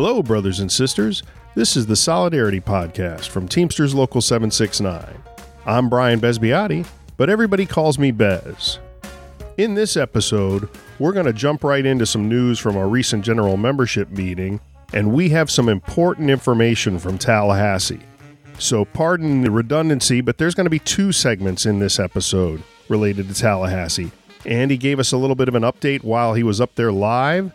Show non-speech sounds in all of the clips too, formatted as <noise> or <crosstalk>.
Hello, brothers and sisters. This is the Solidarity Podcast from Teamsters Local 769. I'm Bryan Bezpiaty, but everybody calls me Bez. In this episode, we're going to jump right into some news from our recent general membership meeting, and we have some important information from Tallahassee. So, pardon the redundancy, but there's going to be two segments in this episode related to Tallahassee. Andy gave us a little bit of an update while he was up there live,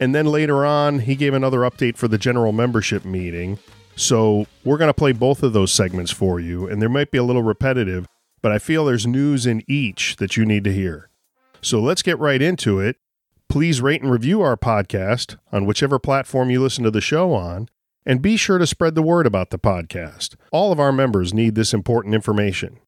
and then later on, he gave another update for the general membership meeting. So, we're going to play both of those segments for you, and there might be a little repetitive, but I feel there's news in each that you need to hear. So, let's get right into it. Please rate and review our podcast on whichever platform you listen to the show on, and be sure to spread the word about the podcast. All of our members need this important information.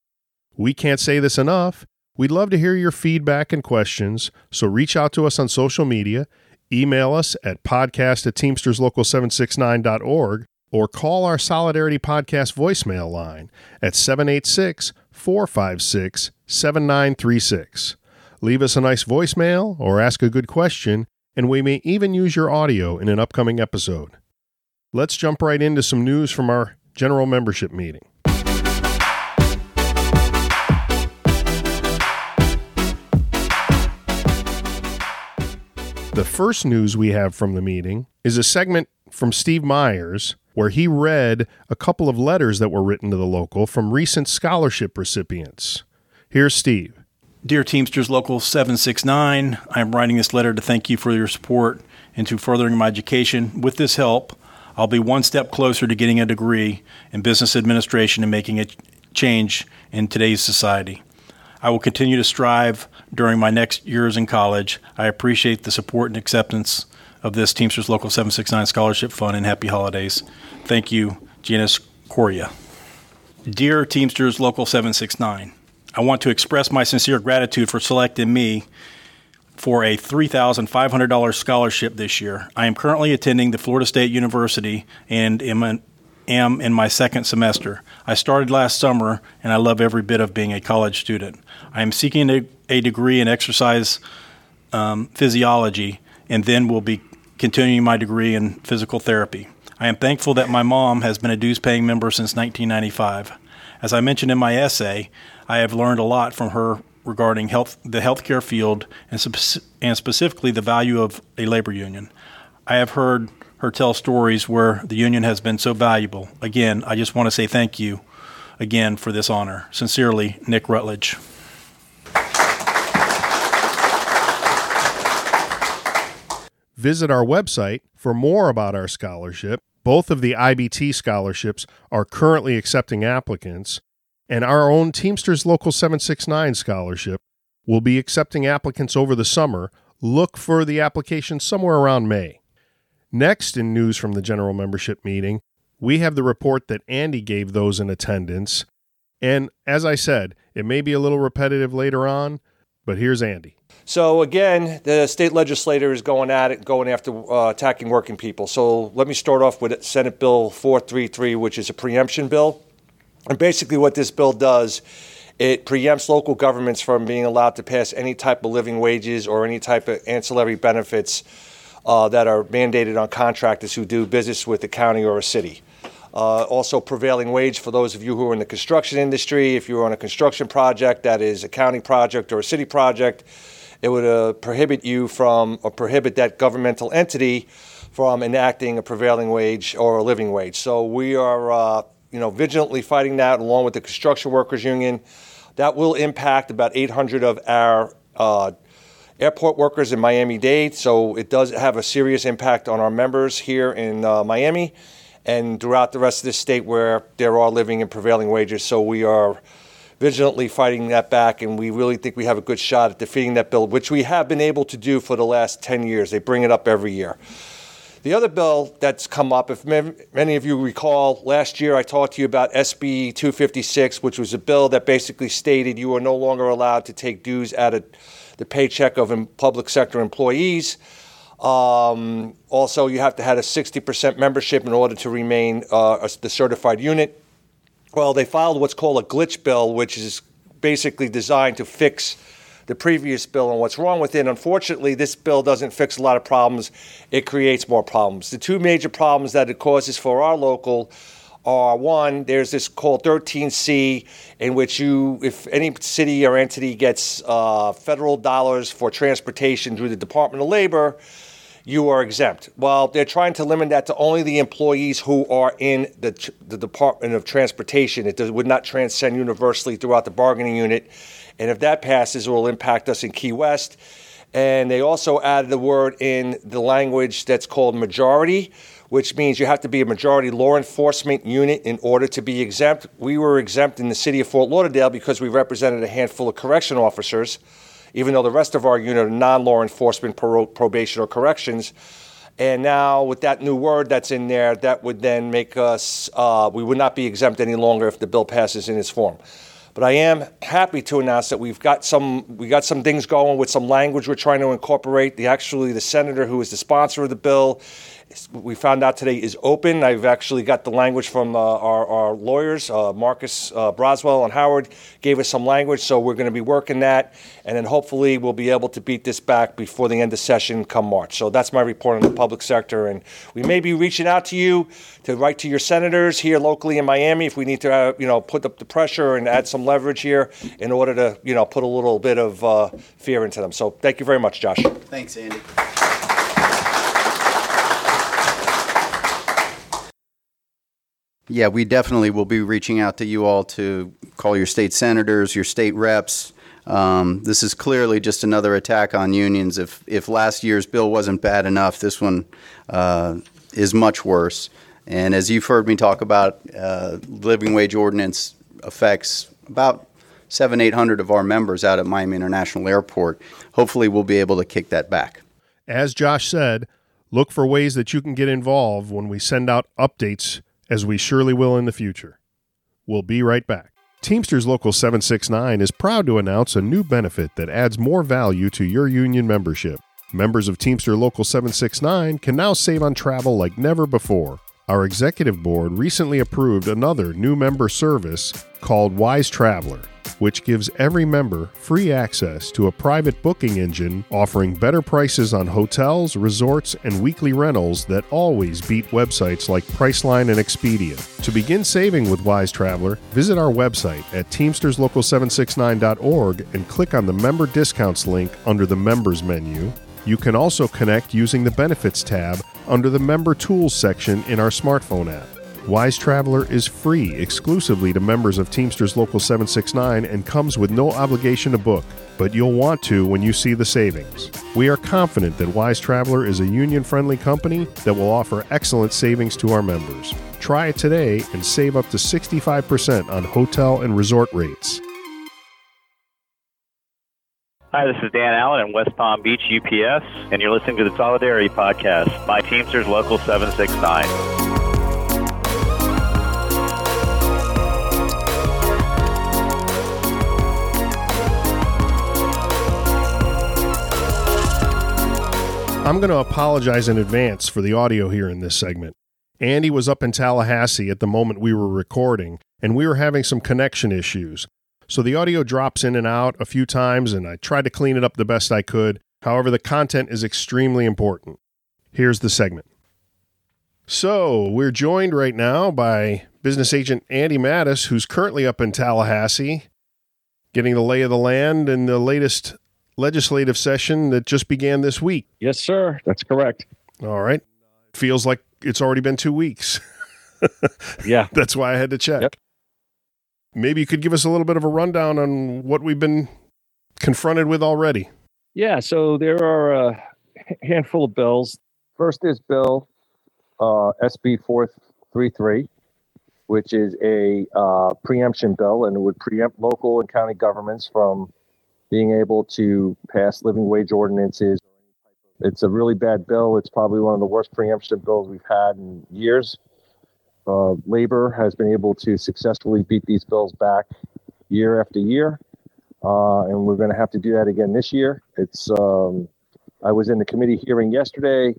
We can't say this enough. We'd love to hear your feedback and questions, so reach out to us on social media, email us at podcast at teamsterslocal769.org, or call our Solidarity Podcast voicemail line at 786 456 7936. Leave us a nice voicemail or ask a good question, and we may even use your audio in an upcoming episode. Let's jump right into some news from our general membership meeting. The first news we have from the meeting is a segment from Steve Myers where he read a couple of letters that were written to the local from recent scholarship recipients. Here's Steve. Dear Teamsters Local 769, I am writing this letter to thank you for your support into furthering my education. With this help, I'll be one step closer to getting a degree in business administration and making a change in today's society. I will continue to strive during my next years in college. I appreciate the support and acceptance of this Teamsters Local 769 Scholarship Fund and happy holidays. Thank you, Janice Coria. Dear Teamsters Local 769, I want to express my sincere gratitude for selecting me for a $3,500 scholarship this year. I am currently attending the Florida State University and am, an, am in my second semester. I started last summer and I love every bit of being a college student. I am seeking a, a degree in exercise um, physiology and then will be continuing my degree in physical therapy. I am thankful that my mom has been a dues paying member since 1995. As I mentioned in my essay, I have learned a lot from her regarding health, the healthcare field and, and specifically the value of a labor union. I have heard her tell stories where the union has been so valuable. Again, I just want to say thank you again for this honor. Sincerely, Nick Rutledge. Visit our website for more about our scholarship. Both of the IBT scholarships are currently accepting applicants, and our own Teamsters Local 769 scholarship will be accepting applicants over the summer. Look for the application somewhere around May. Next, in news from the general membership meeting, we have the report that Andy gave those in attendance. And as I said, it may be a little repetitive later on, but here's Andy. So again, the state legislator is going at it, going after uh, attacking working people. So let me start off with Senate Bill 433, which is a preemption bill. And basically, what this bill does, it preempts local governments from being allowed to pass any type of living wages or any type of ancillary benefits uh, that are mandated on contractors who do business with the county or a city. Uh, also, prevailing wage for those of you who are in the construction industry. If you're on a construction project that is a county project or a city project, it would uh, prohibit you from, or prohibit that governmental entity from enacting a prevailing wage or a living wage. So we are uh, you know, vigilantly fighting that along with the construction workers union. That will impact about 800 of our uh, airport workers in Miami Dade. So it does have a serious impact on our members here in uh, Miami and throughout the rest of the state where they're all living in prevailing wages. So we are vigilantly fighting that back, and we really think we have a good shot at defeating that bill, which we have been able to do for the last 10 years. They bring it up every year. The other bill that's come up, if many of you recall, last year I talked to you about SB 256, which was a bill that basically stated you are no longer allowed to take dues out of the paycheck of public sector employees. Um, also, you have to have a 60% membership in order to remain uh, the certified unit. Well, they filed what's called a glitch bill, which is basically designed to fix the previous bill and what's wrong with it. Unfortunately, this bill doesn't fix a lot of problems, it creates more problems. The two major problems that it causes for our local are one, there's this called 13C, in which you, if any city or entity gets uh, federal dollars for transportation through the Department of Labor, you are exempt. Well, they're trying to limit that to only the employees who are in the, the Department of Transportation. It does, would not transcend universally throughout the bargaining unit. And if that passes, it will impact us in Key West. And they also added the word in the language that's called majority, which means you have to be a majority law enforcement unit in order to be exempt. We were exempt in the city of Fort Lauderdale because we represented a handful of correction officers even though the rest of our unit are non law enforcement, probation, or corrections. And now, with that new word that's in there, that would then make us, uh, we would not be exempt any longer if the bill passes in its form. But I am happy to announce that we've got some we got some things going with some language we're trying to incorporate. The actually the senator who is the sponsor of the bill we found out today is open. I've actually got the language from uh, our, our, lawyers, uh, Marcus uh, Braswell and Howard gave us some language, so we're going to be working that, and then hopefully we'll be able to beat this back before the end of session come March. So that's my report on the public sector, and we may be reaching out to you to write to your senators here locally in Miami if we need to, uh, you know, put up the pressure and add some leverage here in order to, you know, put a little bit of uh, fear into them. So thank you very much, Josh. Thanks, Andy. Yeah, we definitely will be reaching out to you all to call your state senators, your state reps. Um, this is clearly just another attack on unions. If if last year's bill wasn't bad enough, this one uh, is much worse. And as you've heard me talk about, uh, living wage ordinance affects about seven, eight hundred of our members out at Miami International Airport. Hopefully, we'll be able to kick that back. As Josh said, look for ways that you can get involved when we send out updates as we surely will in the future. We'll be right back. Teamsters Local 769 is proud to announce a new benefit that adds more value to your union membership. Members of Teamster Local 769 can now save on travel like never before. Our executive board recently approved another new member service called Wise Traveler which gives every member free access to a private booking engine offering better prices on hotels, resorts, and weekly rentals that always beat websites like Priceline and Expedia. To begin saving with Wise Traveler, visit our website at teamsterslocal769.org and click on the member discounts link under the members menu. You can also connect using the benefits tab under the member tools section in our smartphone app. Wise Traveler is free exclusively to members of Teamsters Local 769 and comes with no obligation to book, but you'll want to when you see the savings. We are confident that Wise Traveler is a union friendly company that will offer excellent savings to our members. Try it today and save up to 65% on hotel and resort rates. Hi, this is Dan Allen in West Palm Beach, UPS, and you're listening to the Solidarity Podcast by Teamsters Local 769. I'm going to apologize in advance for the audio here in this segment. Andy was up in Tallahassee at the moment we were recording, and we were having some connection issues. So the audio drops in and out a few times, and I tried to clean it up the best I could. However, the content is extremely important. Here's the segment. So, we're joined right now by business agent Andy Madtes, who's currently up in Tallahassee, getting the lay of the land and the latest legislative session that just began this week. Yes, sir. That's correct. All right. Feels like it's already been two weeks. <laughs> yeah. That's why I had to check. Yep. Maybe you could give us a little bit of a rundown on what we've been confronted with already. Yeah. So there are a handful of bills. First is Bill uh, SB 433, which is a uh, preemption bill and it would preempt local and county governments from being able to pass living wage ordinances. It's a really bad bill. It's probably one of the worst preemption bills we've had in years. Uh, labor has been able to successfully beat these bills back year after year, uh, and we're going to have to do that again this year. It's um, I was in the committee hearing yesterday,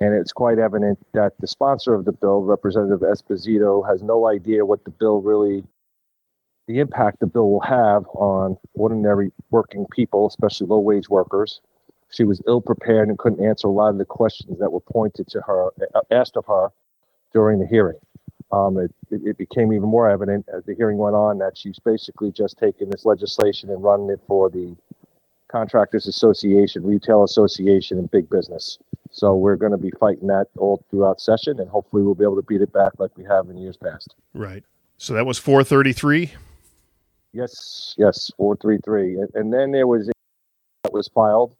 and it's quite evident that the sponsor of the bill, Representative Esposito, has no idea what the bill really the impact the bill will have on ordinary working people, especially low wage workers. She was ill prepared and couldn't answer a lot of the questions that were pointed to her, uh, asked of her during the hearing. Um, it, it, it became even more evident as the hearing went on that she's basically just taking this legislation and running it for the Contractors Association, Retail Association, and Big Business. So we're going to be fighting that all throughout session, and hopefully we'll be able to beat it back like we have in years past. Right. So that was 433. Yes, yes, four three three, and, then there was that was filed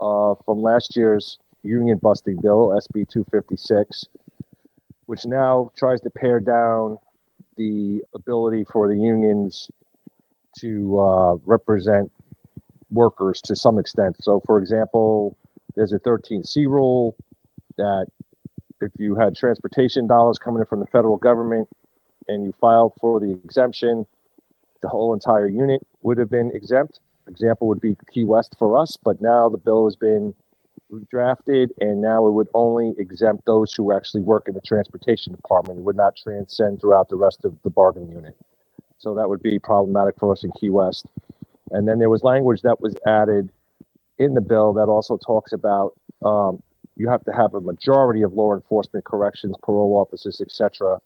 uh, from last year's union busting bill, SB two fifty six, which now tries to pare down the ability for the unions to uh, represent workers to some extent. So, for example, there's a 13C rule that if you had transportation dollars coming in from the federal government and you filed for the exemption, the whole entire unit would have been exempt. Example would be Key West for us, but now the bill has been drafted and now it would only exempt those who actually work in the transportation department. It would not transcend throughout the rest of the bargaining unit. So that would be problematic for us in Key West. And then there was language that was added in the bill that also talks about um, you have to have a majority of law enforcement, corrections, parole officers, etc.,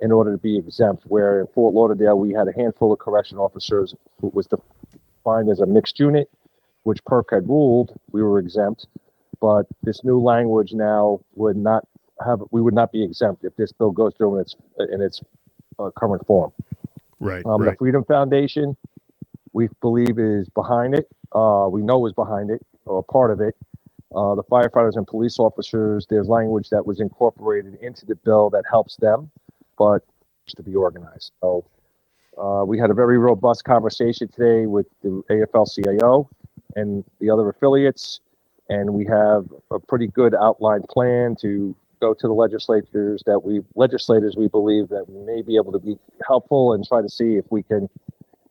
in order to be exempt. Where in Fort Lauderdale, we had a handful of correction officers who was defined as a mixed unit, which PERC had ruled we were exempt. But this new language now would not have we would not be exempt if this bill goes through in its in its uh, current form. Right. Um, right. The Freedom Foundation, we believe, is behind it. Uh, we know is behind it or part of it. Uh, the firefighters and police officers, there's language that was incorporated into the bill that helps them, but to be organized. So uh, we had a very robust conversation today with the AFL-CIO and the other affiliates, and we have a pretty good outline plan to go to the legislators that we legislators we believe that we may be able to be helpful and try to see if we can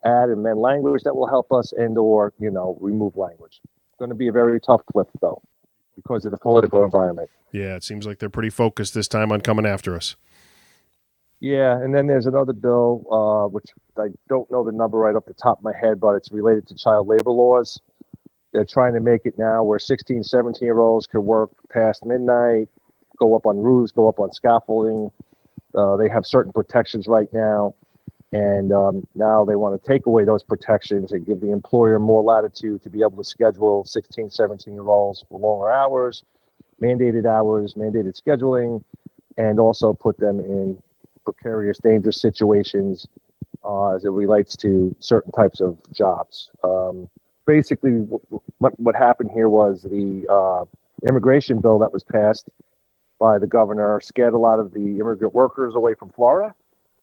add and amend language that will help us and or you know remove language. It's going to be a very tough flip though because of the political environment. yeah, it seems like they're pretty focused this time on coming after us. Yeah, and then there's another bill, uh, which I don't know the number right off the top of my head, but it's related to child labor laws. They're trying to make it now where 16, 17 year olds can work past midnight, go up on roofs, go up on scaffolding. Uh, they have certain protections right now. And um, now they want to take away those protections and give the employer more latitude to be able to schedule 16, 17 year olds for longer hours, mandated hours, mandated scheduling, and also put them in precarious, dangerous situations uh, as it relates to certain types of jobs. Um, basically, wh- what, what happened here was the uh, immigration bill that was passed by the governor scared a lot of the immigrant workers away from Florida,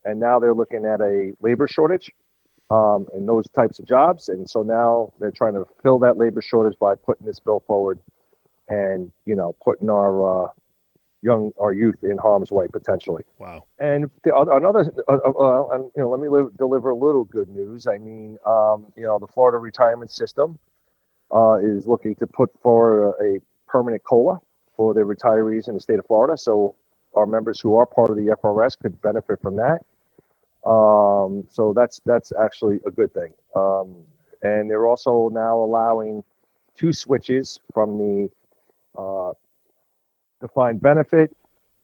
and now they're looking at a labor shortage um, in those types of jobs, and so now they're trying to fill that labor shortage by putting this bill forward, and you know, putting our uh, young our youth in harm's way potentially. Wow. And the other, another, uh, uh, and, you know, let me li- deliver a little good news. I mean, um, you know, the Florida retirement system uh, is looking to put forward a, a permanent COLA for the retirees in the state of Florida. So our members who are part of the FRS could benefit from that. Um, so that's that's actually a good thing. Um, and they're also now allowing two switches from the uh, defined benefit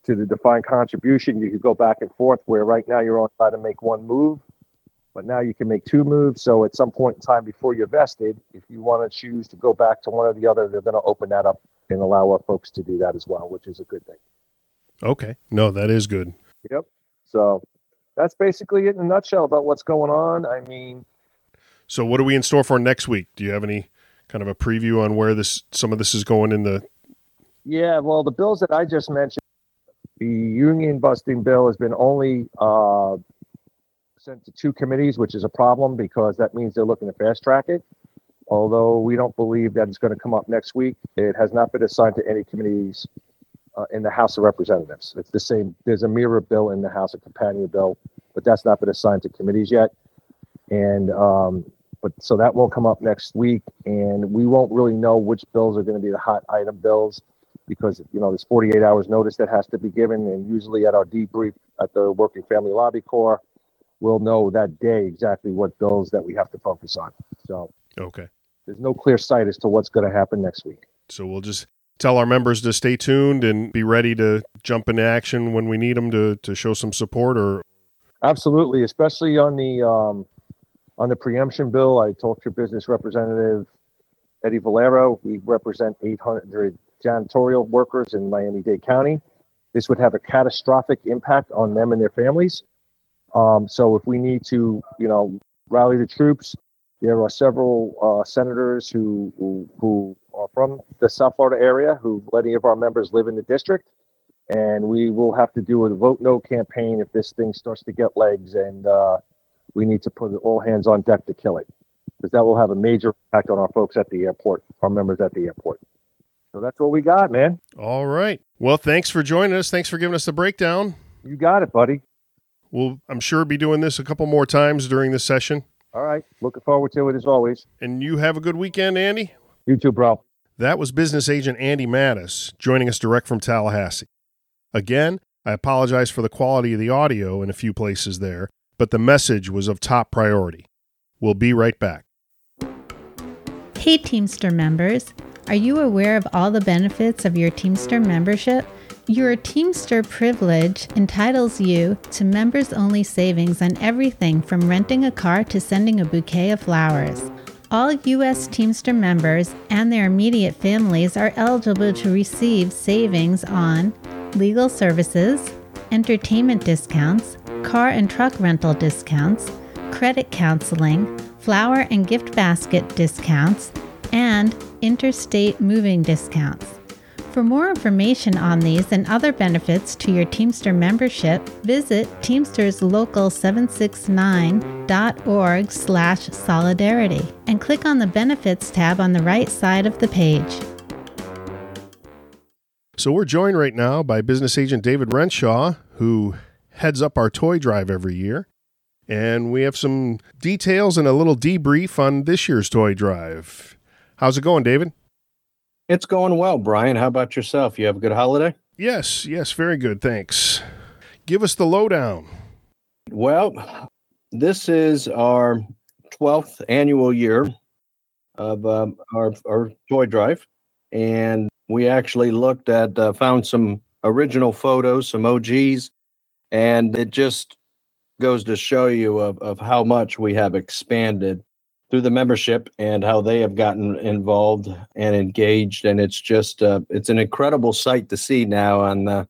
to the defined contribution. You could go back and forth where right now you're only allowed to make one move, but now you can make two moves. So at some point in time before you're vested, if you want to choose to go back to one or the other, they're going to open that up and allow our folks to do that as well, which is a good thing. Okay. No, that is good. Yep. So that's basically it in a nutshell about what's going on. I mean, So, what are we in store for next week? Do you have any kind of a preview on where this some of this is going in the? Yeah, well, the bills that I just mentioned, the union busting bill has been only uh, sent to two committees, which is a problem because that means they're looking to fast track it. Although we don't believe that it's going to come up next week, it has not been assigned to any committees uh, in the House of Representatives. It's the same. There's a mirror bill in the House, a companion bill, but that's not been assigned to committees yet. And um, but so that won't come up next week, and we won't really know which bills are going to be the hot item bills because you know there's 48 hours notice that has to be given, and usually at our debrief at the Working Family Lobby Corps, we'll know that day exactly what bills that we have to focus on. So Okay. there's no clear sight as to what's going to happen next week. So we'll just tell our members to stay tuned and be ready to jump into action when we need them to, to show some support or Absolutely, especially on the um, on the preemption bill. I talked to business representative Eddie Valero. We represent 800 janitorial workers in Miami-Dade County. This would have a catastrophic impact on them and their families. Um, so if we need to, you know, rally the troops, there are several uh, senators who, who who are from the South Florida area who many of our members live in the district and we will have to do a vote no campaign if this thing starts to get legs and uh, we need to put all hands on deck to kill it because that will have a major impact on our folks at the airport our members at the airport so that's what we got man All right. Well, thanks for joining us. Thanks for giving us the breakdown. you got it buddy We'll, I'm sure, be doing this a couple more times during this session. all right looking forward to it as always And you have a good weekend, Andy. you too bro That was business agent Andy Madtes joining us direct from Tallahassee. Again, I apologize for the quality of the audio in a few places there, but the message was of top priority. We'll be right back. Hey, Teamster members. Are you aware of all the benefits of your Teamster membership? Your Teamster privilege entitles you to members only savings on everything from renting a car to sending a bouquet of flowers. All U.S. Teamster members and their immediate families are eligible to receive savings on legal services, entertainment discounts, car and truck rental discounts, credit counseling, flower and gift basket discounts, and interstate moving discounts. For more information on these and other benefits to your Teamster membership, visit teamsterslocal769.org slash solidarity and click on the Benefits tab on the right side of the page. So we're joined right now by business agent David Renshaw, who heads up our toy drive every year. And we have some details and a little debrief on this year's toy drive. How's it going, David? It's going well, Bryan. How about yourself? You have a good holiday? Yes, yes, very good. Thanks. Give us the lowdown. Well, this is our 12th annual year of um, our, our toy drive. And we actually looked at, uh, found some original photos, some OGs, and it just goes to show you of, of how much we have expanded through the membership and how they have gotten involved and engaged and it's just uh, it's an incredible sight to see now on the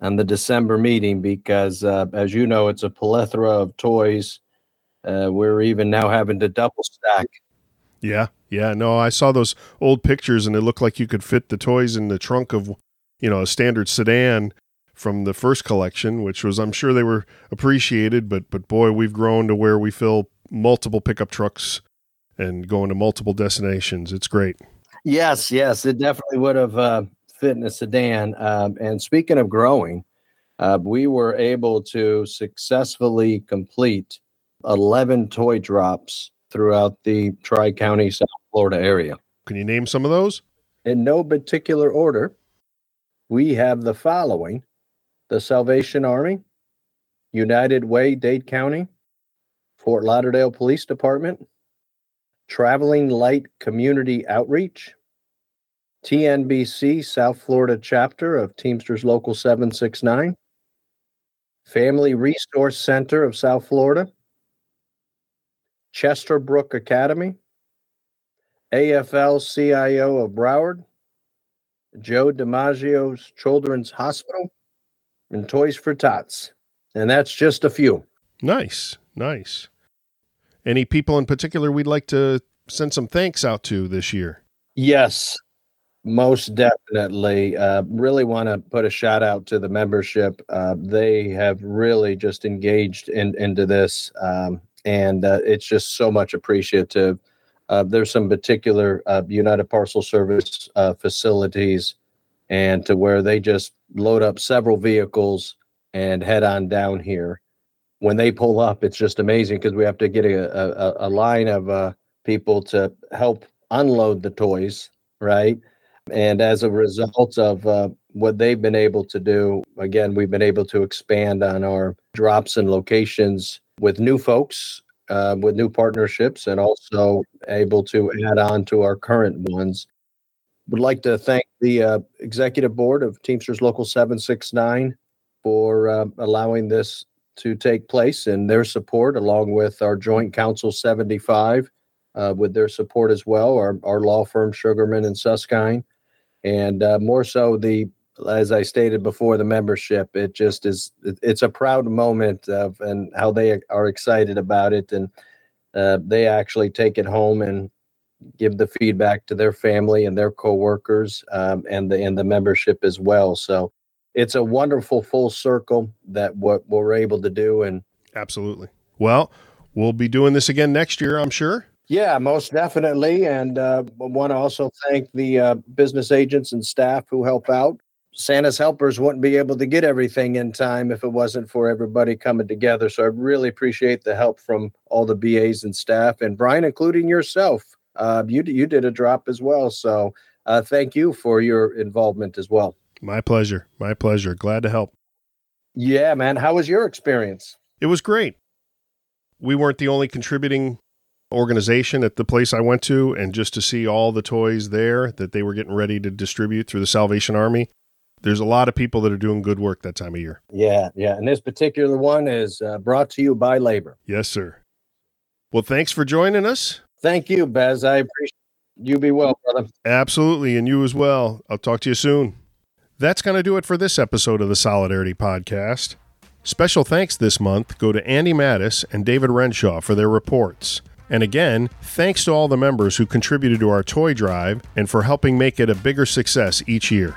on the December meeting because uh, as you know it's a plethora of toys uh, we're even now having to double stack Yeah, yeah. No, I saw those old pictures and it looked like you could fit the toys in the trunk of, you know, a standard sedan from the first collection, which was I'm sure they were appreciated, but but boy, we've grown to where we fill multiple pickup trucks and going to multiple destinations. It's great. Yes, yes, it definitely would have uh, fit in a sedan. Um, and speaking of growing, uh, we were able to successfully complete 11 toy drops throughout the Tri County, South Florida area. Can you name some of those? In no particular order, we have the following the Salvation Army, United Way, Dade County, Fort Lauderdale Police Department, Traveling Light Community Outreach, TNBC South Florida chapter of Teamsters Local 769, Family Resource Center of South Florida, Chesterbrook Academy, AFL CIO of Broward, Joe DiMaggio's Children's Hospital, and Toys for Tots. And that's just a few. Nice, nice. Any people in particular we'd like to send some thanks out to this year? Yes, most definitely. Uh, really want to put a shout out to the membership. Uh, they have really just engaged in, into this, um, and uh, it's just so much appreciative. Uh, there's some particular uh, United Parcel Service uh, facilities, and to where they just load up several vehicles and head on down here. When they pull up, it's just amazing because we have to get a, a, a line of uh, people to help unload the toys, right? And as a result of uh, what they've been able to do, again, we've been able to expand on our drops and locations with new folks, uh, with new partnerships, and also able to add on to our current ones. Would like to thank the uh, executive board of Teamsters Local 769 for uh, allowing this to take place and their support, along with our Joint Council 75 uh, with their support as well, our, our law firm Sugarman and Susskind, and uh, more so the as I stated before, the membership. It just is. It's a proud moment of and how they are excited about it, and uh, they actually take it home and give the feedback to their family and their coworkers um, and the and the membership as well. So it's a wonderful full circle that what we're able to do. And absolutely, well, we'll be doing this again next year, I'm sure. Yeah, most definitely. And uh, want to also thank the uh, business agents and staff who help out. Santa's helpers wouldn't be able to get everything in time if it wasn't for everybody coming together. So I really appreciate the help from all the BAs and staff, and Bryan, including yourself. Uh, you you did a drop as well, so uh, thank you for your involvement as well. My pleasure. My pleasure. Glad to help. Yeah, man. How was your experience? It was great. We weren't the only contributing organization at the place I went to, and just to see all the toys there that they were getting ready to distribute through the Salvation Army. There's a lot of people that are doing good work that time of year. Yeah, yeah. And this particular one is uh, brought to you by Labor. Yes, sir. Well, thanks for joining us. Thank you, Bez. I appreciate you. Be well, brother. Absolutely. And you as well. I'll talk to you soon. That's going to do it for this episode of the Solidarity Podcast. Special thanks this month go to Andy Madtes and David Renshaw for their reports. And again, thanks to all the members who contributed to our toy drive and for helping make it a bigger success each year.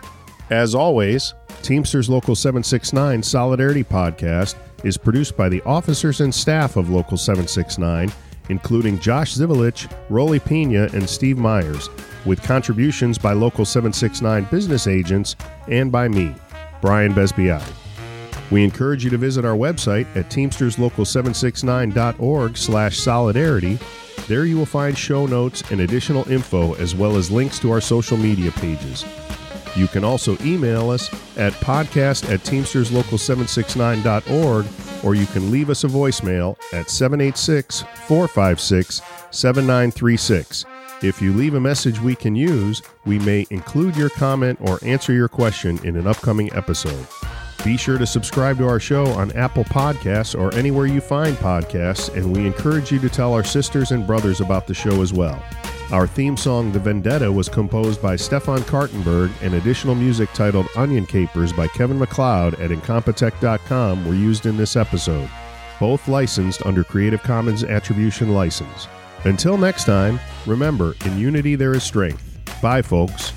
As always, Teamsters Local 769 Solidarity Podcast is produced by the officers and staff of Local 769, including Josh Zivalich, Roly Pina, and Steve Myers, with contributions by Local 769 business agents and by me, Bryan Bezpiaty. We encourage you to visit our website at teamsterslocal769.org slash solidarity. There you will find show notes and additional info as well as links to our social media pages. You can also email us at podcast at teamsterslocal769.org or you can leave us a voicemail at 786 456 7936. If you leave a message we can use, we may include your comment or answer your question in an upcoming episode. Be sure to subscribe to our show on Apple Podcasts or anywhere you find podcasts, and we encourage you to tell our sisters and brothers about the show as well. Our theme song, The Vendetta, was composed by Stefan Kartenberg, and additional music titled Onion Capers by Kevin MacLeod at Incompetech.com were used in this episode, both licensed under Creative Commons Attribution License. Until next time, remember, in unity there is strength. Bye, folks.